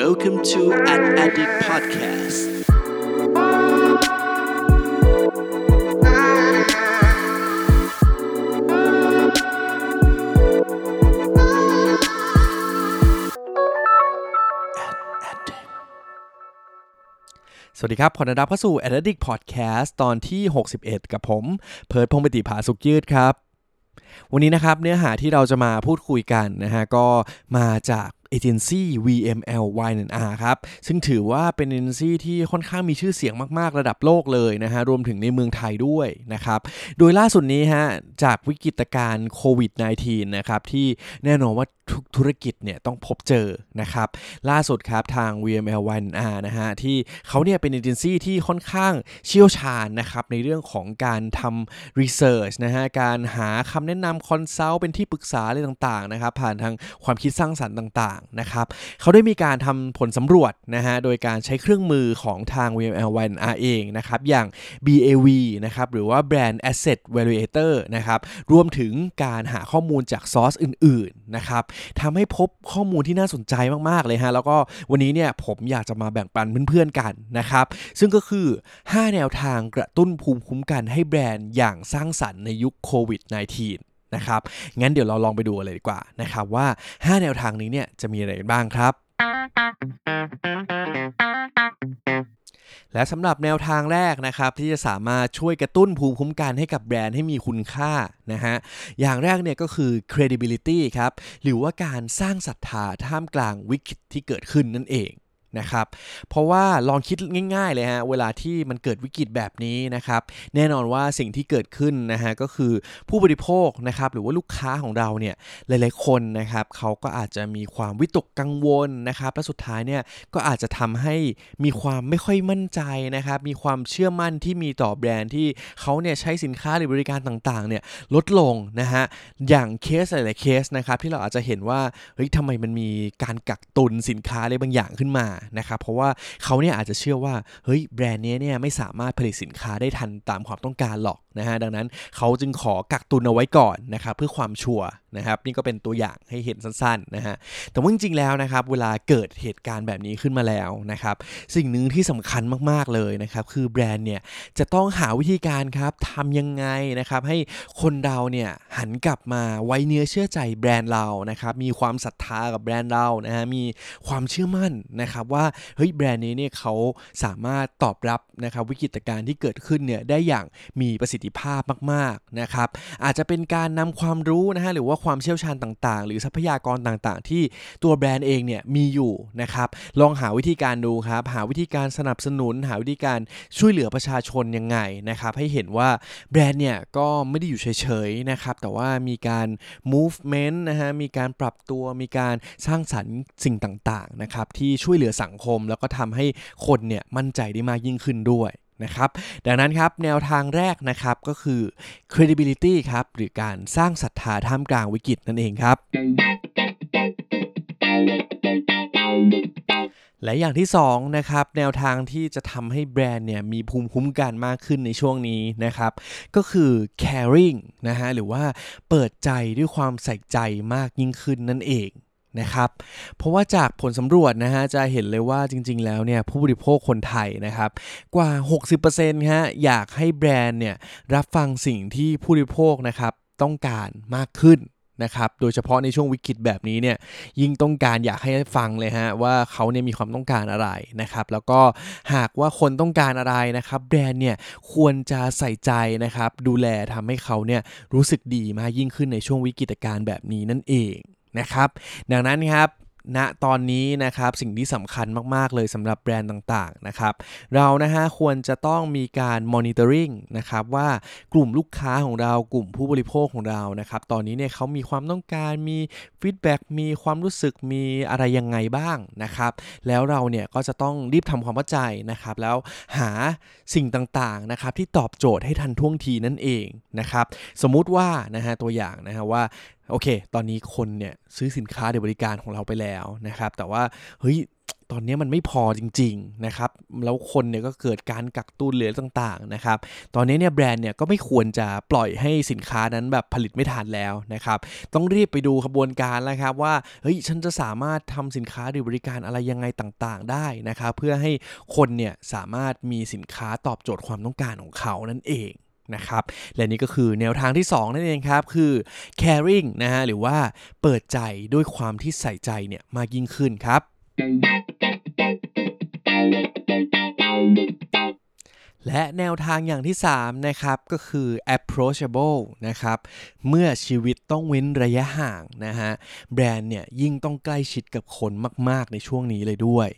Welcome to An Addict Podcast สวัสดีครับ ขอต้อนรับเข้าสู่ a d d i c t Podcast ตอนที่ 61 กับผม เพิร์ดพงปฏิภาสุขยืดครับ วันนี้นะครับเนื้อหาที่เราจะมาพูดคุยกันนะฮะก็มาจาก agency VML Y&R ครับ ซึ่งถือว่าเป็นเอเจนซี่ที่ค่อนข้างมีชื่อเสียงมาก ๆ ระดับโลกเลยนะฮะ รวมถึงในเมืองไทยด้วยนะครับ โดยล่าสุดนี้ฮะ จากวิกฤตการณ์โควิด -19 นะครับ ที่แน่นอนว่าทุกธุรกิจเนี่ยต้องพบเจอนะครับ ล่าสุดครับทาง VML Y&R นะฮะ ที่เขาเนี่ยเป็นเอเจนซี่ที่ค่อนข้างเชี่ยวชาญนะครับในเรื่องของการทำ research นะฮะ การหาคำแนะนำ consult เป็นที่ปรึกษาอะไรต่างๆนะครับผ่านทางความคิดสร้างสรรค์ต่างๆนะครับเขาได้มีการทำผลสำรวจนะฮะโดยการใช้เครื่องมือของทาง VML Y&R เองนะครับอย่าง BAV นะครับหรือว่า Brand Asset Valuator นะครับรวมถึงการหาข้อมูลจากซอสอื่นๆนะครับทำให้พบข้อมูลที่น่าสนใจมากๆเลยฮะแล้วก็วันนี้เนี่ยผมอยากจะมาแบ่งปันเพื่อนๆกันนะครับซึ่งก็คือ 5 แนวทางกระตุ้นภูมิคุ้มกันให้แบรนด์อย่างสร้างสรรค์ในยุคโควิด -19 นะครับ งั้นเดี๋ยวเราลองไปดูเลยดีกว่านะครับว่า 5 แนวทางนี้เนี่ยจะมีอะไรบ้างครับ และสำหรับแนวทางแรกนะครับ ที่จะสามารถช่วยกระตุ้นภูมิคุ้มกันให้กับแบรนด์ให้มีคุณค่านะฮะอย่างแรกเนี่ยก็คือ credibility ครับ หรือว่าการสร้างศรัทธาท่ามกลางวิกฤตที่เกิดขึ้นนั่นเอง นะครับ เพราะว่าลองคิดง่าย ๆเลยฮะ เวลาที่มันเกิดวิกฤตแบบนี้นะครับ แน่นอนว่าสิ่งที่เกิดขึ้นนะฮะก็คือผู้บริโภคนะครับหรือว่าลูกค้าของเราเนี่ยหลายๆคนนะครับเขาก็อาจจะมีความวิตกกังวลนะครับและสุดท้ายเนี่ยก็อาจจะทำให้มีความไม่ค่อยมั่นใจนะครับ มีความเชื่อมั่นที่มีต่อแบรนด์ที่เขาเนี่ยใช้สินค้าหรือบริการต่างๆเนี่ยลดลงนะฮะอย่างเคสหลายๆเคสนะครับที่เราอาจจะเห็นว่าเฮ้ยทำไมมันมีการกักตุนสินค้าอะไรบางอย่างขึ้นมานะครับเพราะว่าเขาเนี่ยอาจจะเชื่อว่าเฮ้ยแบรนด์นี้เนี่ยไม่สามารถผลิตสินค้าได้ทันตามความต้องการหรอก นะฮะดังนั้นเขาจึงขอกักตุนเอาไว้ก่อนนะครับเพื่อความชัวร์นะครับนี่ก็เป็นตัวอย่างให้เห็นสั้นๆนะฮะแต่ว่าจริงๆแล้วนะครับเวลาเกิดเหตุการณ์แบบนี้ขึ้นมาแล้วนะครับสิ่งหนึ่งที่สำคัญมากๆเลยนะครับคือแบรนด์เนี่ยจะต้องหาวิธีการครับทำยังไงนะครับให้คนเราเนี่ยหันกลับมาไว้เนื้อเชื่อใจแบรนด์เรานะครับมีความศรัทธากับแบรนด์เรานะฮะมีความเชื่อมั่นนะครับว่าเฮ้ยแบรนด์นี้เนี่ยเขาสามารถตอบรับนะครับวิกฤตการณ์ที่เกิดขึ้นเนี่ยได้อย่างมีประสิทธิภาพมากๆนะครับอาจจะเป็นการนำความรู้นะฮะหรือว่าความเชี่ยวชาญต่างๆ หรือทรัพยากรต่างๆ ที่ตัวแบรนด์เองเนี่ยมีอยู่นะครับลองหาวิธีการดูครับหาวิธีการสนับสนุน หาวิธีการช่วยเหลือประชาชนยังไงนะครับให้เห็นว่าแบรนด์เนี่ยก็ไม่ได้อยู่เฉยๆนะครับแต่ว่ามีการ movement นะฮะมีการปรับตัวมีการสร้างสรรค์สิ่งต่างๆนะครับที่ช่วยเหลือสังคมแล้วก็ทำให้คนเนี่ยมั่นใจได้มากยิ่งขึ้นด้วย นะครับดังนั้นครับแนวทางแรกนะครับก็คือ credibility ครับหรือการสร้างศรัทธาท่ามกลางวิกฤตนั่นเองครับ และอย่างที่2นะครับแนวทางที่จะทำให้แบรนด์เนี่ยมีภูมิคุ้มกันมากขึ้นในช่วงนี้นะครับ ก็คือ caring นะฮะหรือว่าเปิดใจด้วยความใส่ใจมากยิ่งขึ้นนั่นเอง นะครับ เพราะว่าจากผลสำรวจนะฮะจะเห็นเลยว่าจริง ๆ แล้วเนี่ยผู้บริโภคคนไทยนะครับกว่า 60%ฮะอยากให้แบรนด์เนี่ยรับฟังสิ่งที่ผู้บริโภคนะครับต้องการมากขึ้นนะครับ โดยเฉพาะในช่วงวิกฤตแบบนี้เนี่ยยิ่งต้องการอยากให้ฟังเลยฮะว่าเขาเนี่ยมีความต้องการอะไรนะครับ แล้วก็หากว่าคนต้องการอะไรนะครับ แบรนด์เนี่ยควรจะใส่ใจนะครับ ดูแลทำให้เขาเนี่ยรู้สึกดีมากยิ่งขึ้นในช่วงวิกฤตการณ์แบบนี้นั่นเอง นะครับ ดังนั้นครับณตอนนี้นะครับสิ่งที่สำคัญมาก ๆ เลยสำหรับแบรนด์ต่างๆนะครับเรานะฮะควรจะต้องมีการ monitoring นะครับว่ากลุ่มลูกค้าของเรากลุ่มผู้บริโภคของเรานะครับตอนนี้เนี่ยเขามีความต้องการมี feedback มีความรู้สึกมีอะไรยังไงบ้างนะครับแล้วเราเนี่ยก็จะต้องรีบทำความเข้าใจนะครับแล้วหาสิ่งต่างๆนะครับที่ตอบโจทย์ให้ทันท่วงทีนั่นเองนะครับสมมุติว่านะฮะตัวอย่างนะฮะว่าโอเค ตอนนี้คนเนี่ยซื้อสินค้าหรือบริการของเราไปแล้วนะครับ แต่ว่าเฮ้ยตอนนี้มันไม่พอจริงๆนะครับ แล้วคนเนี่ยก็เกิดการกักตุนเหลือต่างๆนะครับ ตอนนี้เนี่ยแบรนด์เนี่ยก็ไม่ควรจะปล่อยให้สินค้านั้นแบบผลิตไม่ทันแล้วนะครับ ต้องรีบไปดูขบวนการแล้วครับว่า เฮ้ยฉันจะสามารถทำสินค้าหรือบริการอะไรยังไงต่างๆ ได้นะครับ เพื่อให้คนเนี่ยสามารถมีสินค้าตอบโจทย์ความต้องการของเขานั่นเอง นะครับและนี่ก็คือแนวทางที่ 2 นั่นเองครับ คือ caring นะฮะหรือว่าเปิดใจด้วยความที่ใส่ใจเนี่ยมากยิ่งขึ้นครับและแนวทางอย่างที่ 3 นะครับ ก็คือ approachable นะครับ เมื่อชีวิตต้องเว้นระยะห่างนะฮะ แบรนด์เนี่ยยิ่งต้องใกล้ชิดกับคนมาก ๆ ในช่วงนี้เลยด้วย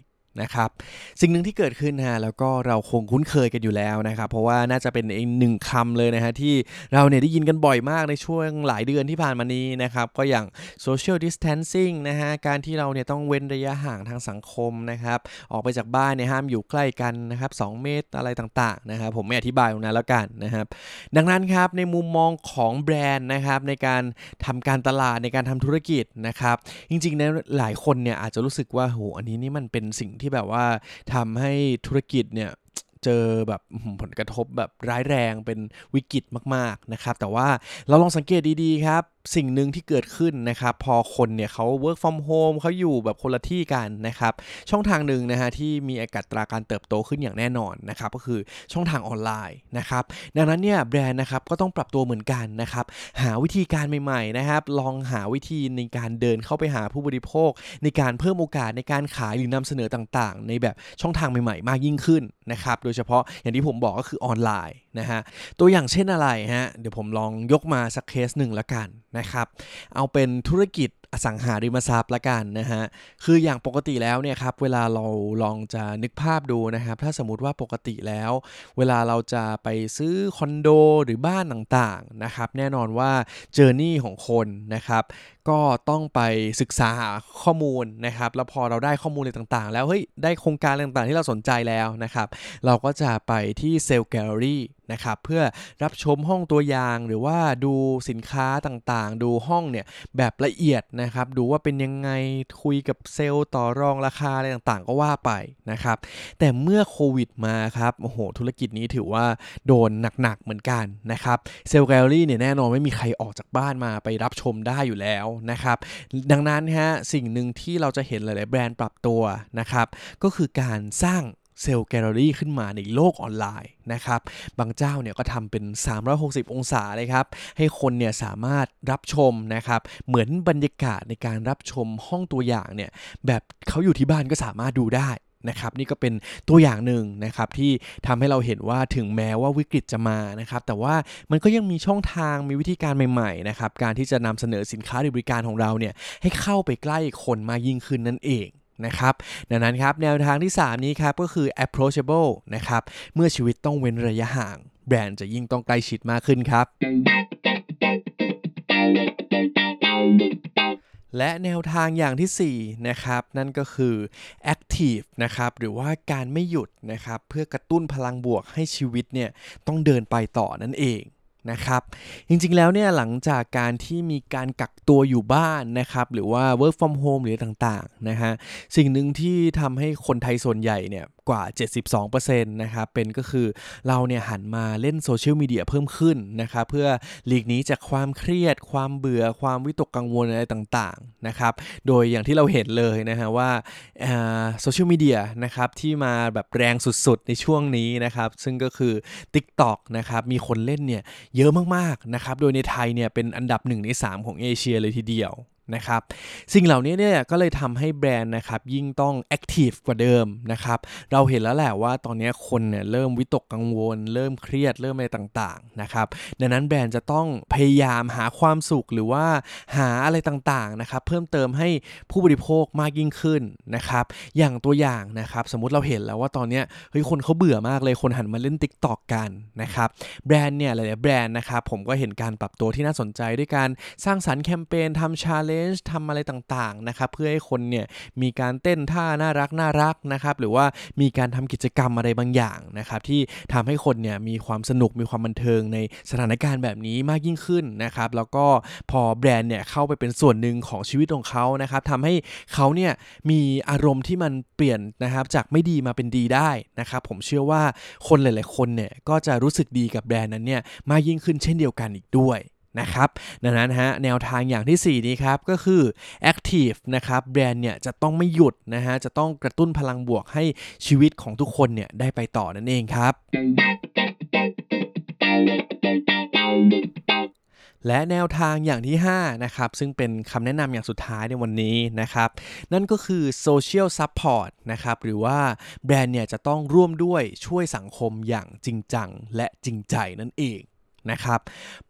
นะครับสิ่งหนึ่งที่เกิดขึ้นฮะแล้วก็เราคงคุ้นเคยกันอยู่แล้วนะครับเพราะว่าน่าจะเป็นอีกหนึ่งคำเลยนะฮะที่เราเนี่ยได้ยินกันบ่อยมากในช่วงหลายเดือนที่ผ่านมานี้นะครับก็อย่าง social distancing นะฮะการที่เราเนี่ยต้องเว้นระยะห่างทางสังคมนะครับออกไปจากบ้านเนี่ยห้ามอยู่ใกล้กันนะครับ2เมตรอะไรต่างๆนะครับผมไม่อธิบายตรงนั้นแล้วกันนะครับดังนั้นครับในมุมมองของแบรนด์นะครับในการทำการตลาดในการทำธุรกิจนะครับจริงๆนะหลายคนเนี่ยอาจจะรู้สึกว่าโหอันนี้นี่มันเป็นสิ่งที่ที่แบบว่าทำให้ธุรกิจเนี่ยเจอแบบผลกระทบแบบร้ายแรงเป็นวิกฤตมากๆนะครับ แต่ว่าเราลองสังเกตดีๆครับ สิ่งหนึ่งที่เกิดขึ้นนะครับ พอคนเนี่ยเขา work from home เขาอยู่แบบคนละที่กันนะครับ ช่องทางหนึ่งนะฮะที่มีอัตราการเติบโตขึ้นอย่างแน่นอนนะครับ ก็คือช่องทางออนไลน์นะครับ ดังนั้นเนี่ยแบรนด์นะครับก็ต้องปรับตัวเหมือนกันนะครับ หาวิธีการใหม่ๆนะครับ ลองหาวิธีในการเดินเข้าไปหาผู้บริโภค ในการเพิ่มโอกาสในการขายหรือนำเสนอต่างๆ ในแบบช่องทางใหม่ๆ มากยิ่งขึ้นนะครับ โดยเฉพาะอย่างที่ผมบอกก็คือออนไลน์ นะฮะตัวอย่างเช่นอะไรฮะเดี๋ยวผมลองยกมาสักเคสหนึ่งละกันนะครับ เอาเป็นธุรกิจอสังหาริมทรัพย์ละกันนะฮะ คืออย่างปกติแล้วเนี่ยครับ เวลาเราลองจะนึกภาพดูนะครับ ถ้าสมมติว่าปกติแล้ว เวลาเราจะไปซื้อคอนโดหรือบ้านต่างๆนะครับ แน่นอนว่า journey ของคนนะครับ ก็ต้องไปศึกษาข้อมูลนะครับ แล้วพอเราได้ข้อมูลอะไรต่างๆ แล้วเฮ้ย ได้โครงการอะไรต่างๆ ที่เราสนใจแล้วนะครับ เราก็จะไปที่ sales gallery นะครับเพื่อรับชมห้องตัวอย่างหรือว่าดูสินค้าต่างๆ ดูห้องเนี่ยแบบละเอียดนะครับดูว่าเป็นยังไงคุยกับเซลล์ต่อรองราคาอะไรต่างๆ ก็ว่าไปนะครับแต่เมื่อโควิดมาครับโอ้โหธุรกิจนี้ถือว่าโดนหนักๆเหมือนกันนะครับเซลล์แกลลี่เนี่ยแน่นอนไม่มีใครออกจากบ้านมาไปรับชมได้อยู่แล้วนะครับดังนั้นฮะสิ่งหนึ่งที่เราจะเห็นหลายๆแบรนด์ปรับตัวนะครับก็คือการสร้าง เซลล์แกลเลอรี่ขึ้นมาในโลกออนไลน์นะครับ บางเจ้าเนี่ยก็ทำเป็น 360 องศาเลยครับ ให้คนเนี่ยสามารถรับชมนะครับ เหมือนบรรยากาศในการรับชมห้องตัวอย่างเนี่ย แบบเขาอยู่ที่บ้านก็สามารถดูได้นะครับนี่ก็เป็นตัวอย่างหนึ่งนะครับที่ทำให้เราเห็นว่าถึงแม้ว่าวิกฤตจะมานะครับแต่ว่ามันก็ยังมีช่องทางมีวิธีการใหม่ๆนะครับการที่จะนำเสนอสินค้าหรือบริการของเราเนี่ยให้เข้าไปใกล้คนมากยิ่งขึ้นนั่นเอง นะครับดังนั้นครับแนวทางที่ 3 นี้ครับก็คือ approachable นะครับเมื่อชีวิตต้องเว้นระยะห่าง แบรนด์จะยิ่งต้องใกล้ชิดมากขึ้นครับและแนวทางอย่างที่4นะครับนั่นก็คือ active นะครับหรือว่าการไม่หยุดนะครับเพื่อกระตุ้นพลังบวกให้ชีวิตเนี่ยต้องเดินไปต่อนั่นเอง นะครับ จริงๆแล้วเนี่ยหลังจากการที่มีการกักตัวอยู่บ้านนะครับหรือว่า work from home หรือต่างๆนะฮะสิ่งหนึ่งที่ทำให้คนไทยส่วนใหญ่เนี่ย กว่า 72%นะครับเป็นก็คือเราเนี่ยหันมาเล่นโซเชียลมีเดียเพิ่มขึ้นนะครับเพื่อหลีกนี้จากความเครียด ความเบื่อความวิตกกังวลอะไรต่างๆนะครับโดยอย่างที่เราเห็นเลยนะฮะว่าโซเชียลมีเดียนะครับที่มาแบบแรงสุดๆ ในช่วงนี้นะครับซึ่งก็คือ TikTok นะครับมีคนเล่นเนี่ยเยอะมากๆนะครับโดยในไทยเนี่ยเป็นอันดับ 1 ใน 3 ของเอเชียเลยทีเดียว นะครับสิ่งเหล่านี้เนี่ยก็เลยทำให้แบรนด์นะครับยิ่งต้องแอคทีฟกว่าเดิมนะครับเราเห็นแล้วแหละว่าตอนนี้คนเนี่ยเริ่มวิตกกังวล เริ่มเครียดเริ่มอะไรต่างๆนะครับดังนั้นแบรนด์จะต้องพยายามหาความสุขหรือว่าหาอะไรต่างๆนะครับเพิ่มเติมให้ผู้บริโภคมากยิ่งขึ้นนะครับอย่างตัวอย่างนะครับสมมติเราเห็นแล้วว่าตอนนี้เฮ้ยคนเขาเบื่อมากเลยคนหันมาเล่น Tik t o อกกันนะครับแบรนด์เนี่ยหลายๆแบรนด์นะครับผมก็เห็นการปรับตัวที่น่าสนใจด้วยการสร้างสรรค์แคมเปญทำชาเลลนจ์ทำอะไรต่างๆนะครับเพื่อให้คนเนี่ยมีการเต้นท่าน่ารักน่ารักนะครับหรือว่ามีการทำกิจกรรมอะไรบางอย่างนะครับที่ทำให้คนเนี่ยมีความสนุกมีความบันเทิงในสถานการณ์แบบนี้มากยิ่งขึ้นนะครับแล้วก็พอแบรนด์เนี่ยเข้าไปเป็นส่วนหนึ่งของชีวิตของเขานะครับทำให้เขาเนี่ยมีอารมณ์ที่มันเปลี่ยนนะครับจากไม่ดีมาเป็นดีได้นะครับผมเชื่อว่าคนหลาย ๆ คนเนี่ยก็จะรู้สึกดีกับแบรนด์นั้นเนี่ยมากยิ่งขึ้นเช่นเดียวกันอีกด้วย นะครับดังนั้นฮะแนวทางอย่างที่ 4 นี้ครับ ก็คือ active นะครับแบรนด์เนี่ยจะต้องไม่หยุดนะฮะจะต้องกระตุ้นพลังบวกให้ชีวิตของทุกคนเนี่ยได้ไปต่อนั่นเองครับและแนวทางอย่างที่ 5 นะครับ ซึ่งเป็นคำแนะนำอย่างสุดท้ายในวันนี้นะครับ นั่นก็คือ social support นะครับ หรือว่าแบรนด์เนี่ยจะต้องร่วมด้วยช่วยสังคมอย่างจริงจังและจริงใจนั่นเอง นะครับ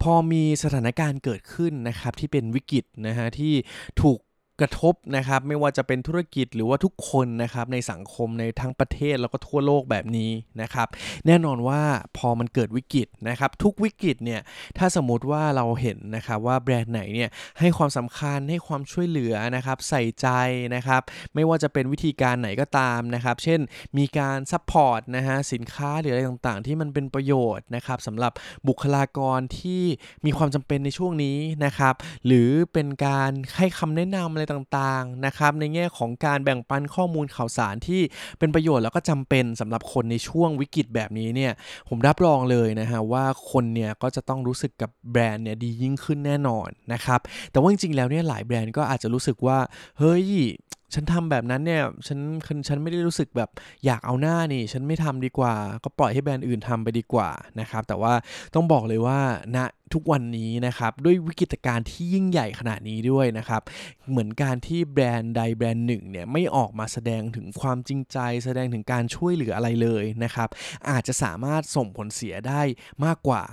พอมีสถานการณ์เกิดขึ้นนะครับที่เป็นวิกฤตนะฮะที่ถูก กระทบนะครับ ไม่ว่าจะเป็นธุรกิจหรือว่าทุกคนนะครับในสังคมในทั้งประเทศแล้วก็ทั่วโลกแบบนี้นะครับ แน่นอนว่าพอมันเกิดวิกฤตนะครับ ทุกวิกฤตเนี่ยถ้าสมมติว่าเราเห็นนะครับว่าแบรนด์ไหนเนี่ยให้ความสำคัญให้ความช่วยเหลือนะครับใส่ใจนะครับ ไม่ว่าจะเป็นวิธีการไหนก็ตามนะครับ เช่นมีการ support นะฮะสินค้าหรืออะไรต่างๆ ที่มันเป็นประโยชน์นะครับสำหรับบุคลากรที่มีความจำเป็นในช่วงนี้นะครับ หรือเป็นการให้คำแนะนำอะไรต่างๆนะครับในแง่ของการแบ่งปันข้อมูลข่าวสารที่เป็นประโยชน์แล้วก็จำเป็นสำหรับคนในช่วงวิกฤตแบบนี้เนี่ยผมรับรองเลยนะฮะว่าคนเนี่ยก็จะต้องรู้สึกกับแบรนด์เนี่ยดียิ่งขึ้นแน่นอนนะครับแต่ว่าจริงๆแล้วเนี่ยหลายแบรนด์ก็อาจจะรู้สึกว่าเฮ้ย ฉันทำแบบนั้นเนี่ยฉันฉันไม่ได้รู้สึกแบบอยากเอาหน้านี่ ฉันไม่ทำดีกว่า ก็ปล่อยให้แบรนด์อื่นทำไปดีกว่านะครับ แต่ว่าต้องบอกเลยว่าณนะทุกวันนี้นะครับ ด้วยวิกฤตการณ์ที่ยิ่งใหญ่ขนาดนี้ด้วยนะครับ เหมือนการที่แบรนด์ใดแบรนด์หนึ่งเนี่ยไม่ออกมาแสดงถึงความจริงใจ แสดงถึงการช่วยเหลืออะไรเลยนะครับ อาจจะสามารถส่งผลเสียได้มากกว่า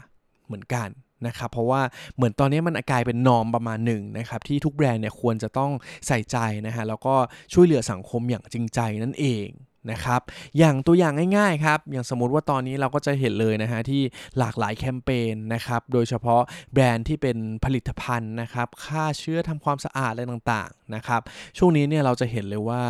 เหมือนกัน นะครับเพราะว่าเหมือนตอนนี้มันกลายเป็นนอมประมาณหนึ่งนะครับที่ทุกแบรนด์เนี่ยควรจะต้องใส่ใจนะฮะแล้วก็ช่วยเหลือสังคมอย่างจริงใจนั่นเองนะครับอย่างตัวอย่างง่ายๆครับ อย่างสมมติว่าตอนนี้เราก็จะเห็นเลยนะฮะที่หลากหลายแคมเปญนะครับ โดยเฉพาะแบรนด์ที่เป็นผลิตภัณฑ์นะครับฆ่าเชื้อทำความสะอาดอะไรต่างนะครับ ช่วงนี้เนี่ยเราจะเห็นเลยว่า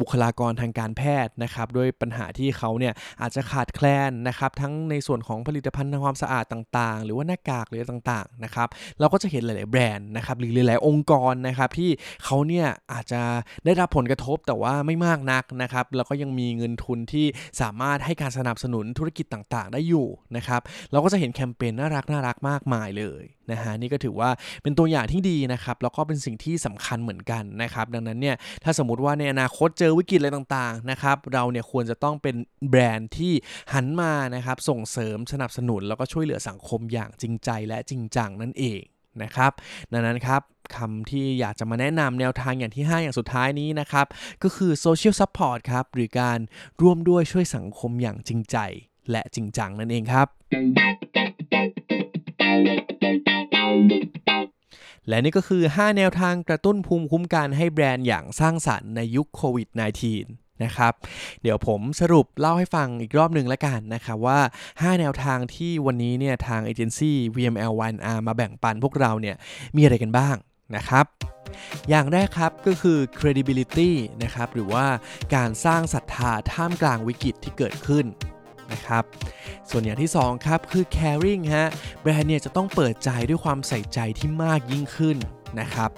บุคลากรทางการแพทย์นะครับด้วยปัญหาที่เขาเนี่ยอาจจะขาดแคลนนะครับทั้งในส่วนของผลิตภัณฑ์ทำความสะอาดต่างๆ หรือว่าหน้ากากหรือต่างๆนะครับเราก็จะเห็นหลายๆแบรนด์นะครับหรือหลายๆองค์กรนะครับที่เขาเนี่ยอาจจะได้รับผลกระทบแต่ว่าไม่มากนักนะครับแล้วก็ยังมีเงินทุนที่สามารถให้การสนับสนุนธุรกิจต่างๆ ได้อยู่นะครับเราก็จะเห็นแคมเปญน่ารักน่ารักมากมายเลยนะฮะนี่ก็ถือว่าเป็นตัวอย่างที่ดีนะครับแล้วก็เป็นสิ่งที่สำคัญเหมือนกันนะครับดังนั้นเนี่ยถ้าสมมติว่าในอนาคตเจอวิกฤตอะไรต่างๆนะครับเราเนี่ยควรจะต้องเป็นแบรนด์ที่หันมานะครับส่งเสริมสนับสนุน แล้วก็ช่วยเหลือสังคมอย่างจริงใจและจริงจังนั่นเองนะครับดังนั้นครับคำที่อยากจะมาแนะนำแนวทางอย่างที่ 5 อย่างสุดท้ายนี้นะครับ ก็คือ social support ครับ หรือการร่วมด้วยช่วยสังคมอย่างจริงใจ และจริงจังนั่นเองครับ และนี่ก็คือ 5 แนวทางกระตุ้นภูมิคุ้มกันให้แบรนด์อย่างสร้างสรรค์ในยุคโควิด -19 นะครับเดี๋ยวผมสรุปเล่าให้ฟังอีกรอบหนึ่งแล้วกันนะครับว่า 5 แนวทางที่วันนี้เนี่ยทางเอเจนซี่ VML 1R มาแบ่งปันพวกเราเนี่ยมีอะไรกันบ้างนะครับ อย่างแรกครับก็คือ credibility นะครับหรือว่าการสร้างศรัทธาท่ามกลางวิกฤตที่เกิดขึ้น นะครับ ส่วนอย่างที่ 2 ครับ คือ caring ฮะ แบรนด์เนี่ยจะต้องเปิดใจด้วยความใส่ใจที่มากยิ่งขึ้นนะครับ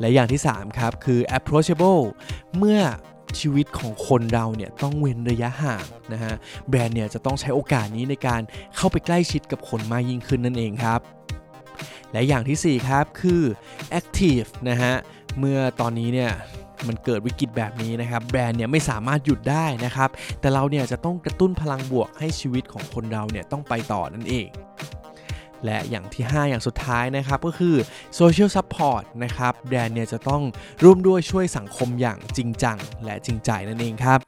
และอย่างที่ 3 ครับ คือ approachable เมื่อชีวิตของคนเราเนี่ยต้องเว้นระยะห่างนะฮะ แบรนด์เนี่ยจะต้องใช้โอกาสนี้ในการเข้าไปใกล้ชิดกับคนมากยิ่งขึ้นนั่นเองครับ และอย่างที่ 4 ครับคือ active นะฮะ เมื่อตอนนี้เนี่ย มันเกิดวิกฤตแบบนี้นะครับ แบรนด์เนี่ยไม่สามารถหยุดได้นะครับ แต่เราเนี่ยจะต้องกระตุ้นพลังบวกให้ชีวิตของคนเราเนี่ยต้องไปต่อนั่นเองและอย่างที่ 5 อย่างสุดท้ายนะครับก็คือ Social Support นะครับแบรนด์เนี่ยจะต้องร่วมด้วยช่วยสังคมอย่างจริงจัง และจริงใจนั่นเองครับ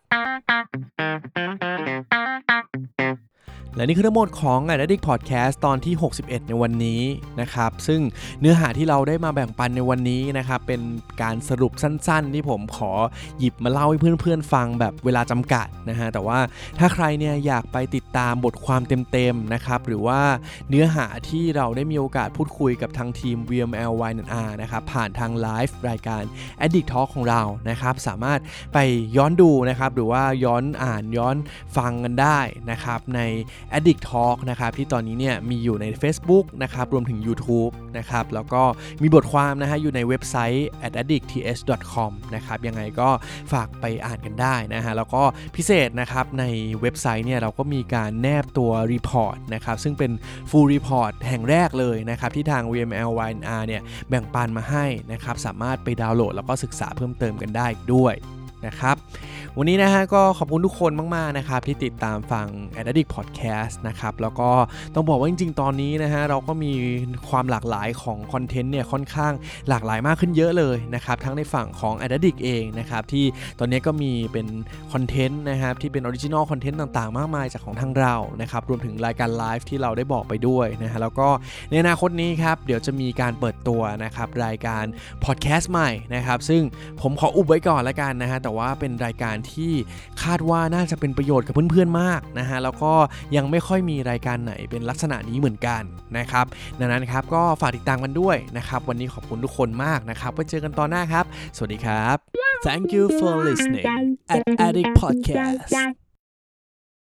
และนี่คือทั้งหมดของ Addict Podcast ตอนที่ 61 ในวันนี้นะครับซึ่งเนื้อหาที่เราได้มาแบ่งปันในวันนี้นะครับเป็นการสรุปสั้นๆ ที่ผมขอหยิบมาเล่าให้เพื่อนๆ ฟังแบบเวลาจำกัดนะฮะแต่ว่าถ้าใครเนี่ยอยากไปติดตามบทความเต็มๆนะครับหรือว่าเนื้อหาที่เราได้มีโอกาสพูดคุยกับทางทีม VMLYNR นะครับผ่านทางไลฟ์รายการ Addict Talk ของเรานะครับสามารถไปย้อนดูนะครับหรือว่าย้อนอ่านย้อนฟังกันได้นะครับใน Addict Talk นะครับที่ตอนนี้เนี่ยมีอยู่ใน Facebook นะครับรวมถึง YouTube นะครับแล้วก็มีบทความนะฮะอยู่ในเว็บไซต์ addictth.com นะครับยังไงก็ฝากไปอ่านกันได้นะฮะแล้วก็พิเศษนะครับในเว็บไซต์เนี่ยเราก็มีการแนบตัวรีพอร์ตนะครับซึ่งเป็น full report แห่งแรกเลยนะครับที่ทาง VML YNR เนี่ยแบ่งปันมาให้นะครับสามารถไปดาวน์โหลดแล้วก็ศึกษาเพิ่มเติมกันได้ด้วยนะครับ วันนี้นะฮะก็ขอบคุณทุกคนมากๆนะครับที่ติดตามฟัง a d d i c t Podcast นะครับแล้วก็ต้องบอกว่าจริง ๆ ตอนนี้นะฮะเราก็มีความหลากหลายของ content เนี่ยค่อนข้างหลากหลายมากขึ้นเยอะเลยนะครับทั้งในฝั่งของ a d d i c t เองนะครับที่ตอนนี้ก็มีเป็น content นะครับที่เป็น original content ต่างๆ มากมายจากของทางเรานะครับรวมถึงรายการไลฟ์ที่เราได้บอกไปด้วยนะฮะแล้วก็ในอนาคตนี้ครับเดี๋ยวจะมีการเปิดตัวนะครับรายการพอดแคสต์ใหม่นะครับซึ่งผมขออุบไว้ก่อนละกันนะฮะแต่ว่าเป็นรายการารที่คาดว่าน่าจะเป็นประโยชน์กับเพื่อนๆมากนะฮะแล้วก็ยังไม่ค่อยมีรายการไหนเป็นลักษณะนี้เหมือนกันนะครับดังนั้นครับก็ฝากติดตามกันด้วยนะครับวันนี้ขอบคุณทุกคนมากนะครับไว้เจอกันตอนหน้าครับ สวัสดีครับ Thank you for listening at Addict Podcast